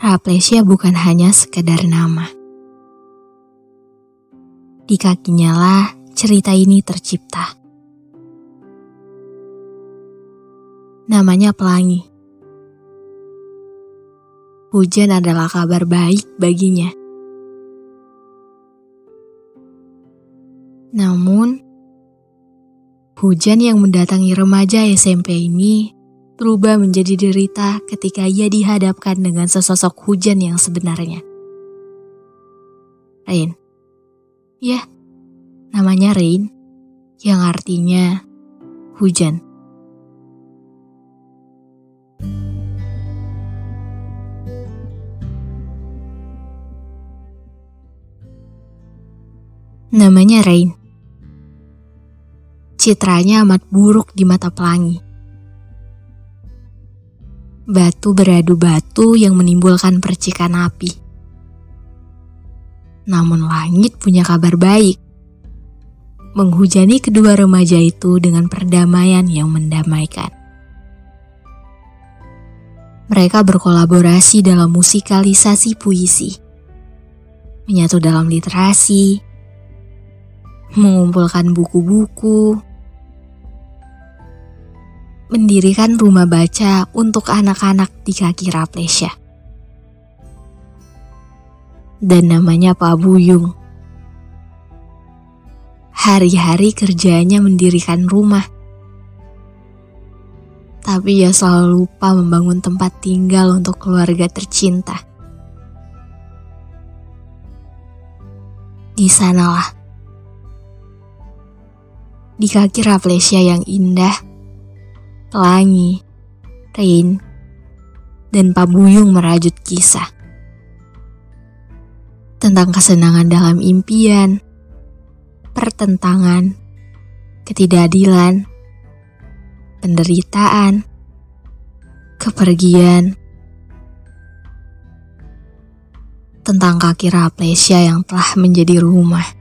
Raplesia bukan hanya sekedar nama. Di kakinya lah cerita ini tercipta. Namanya Pelangi. Hujan adalah kabar baik baginya. Namun, hujan yang mendatangi remaja SMP ini berubah menjadi derita ketika ia dihadapkan dengan sesosok hujan yang sebenarnya. Rain. Ya, namanya Rain, yang artinya hujan. Namanya Rain. Citranya amat buruk di mata pelangi. Batu beradu batu yang menimbulkan percikan api. Namun langit punya kabar baik. Menghujani kedua remaja itu dengan perdamaian yang mendamaikan. Mereka berkolaborasi dalam musikalisasi puisi. Menyatu dalam literasi, mengumpulkan buku-buku, mendirikan rumah baca untuk anak-anak di kaki Raplesya. Dan namanya Pak Buyung. Hari-hari kerjanya mendirikan rumah. Tapi ia selalu lupa membangun tempat tinggal untuk keluarga tercinta. Di sanalah. Di kaki Raplesya yang indah, Pelangi, Rain, dan Pak Buyung merajut kisah tentang kesenangan dalam impian, pertentangan, ketidakadilan, penderitaan, kepergian, tentang kaki Raplesya yang telah menjadi rumah.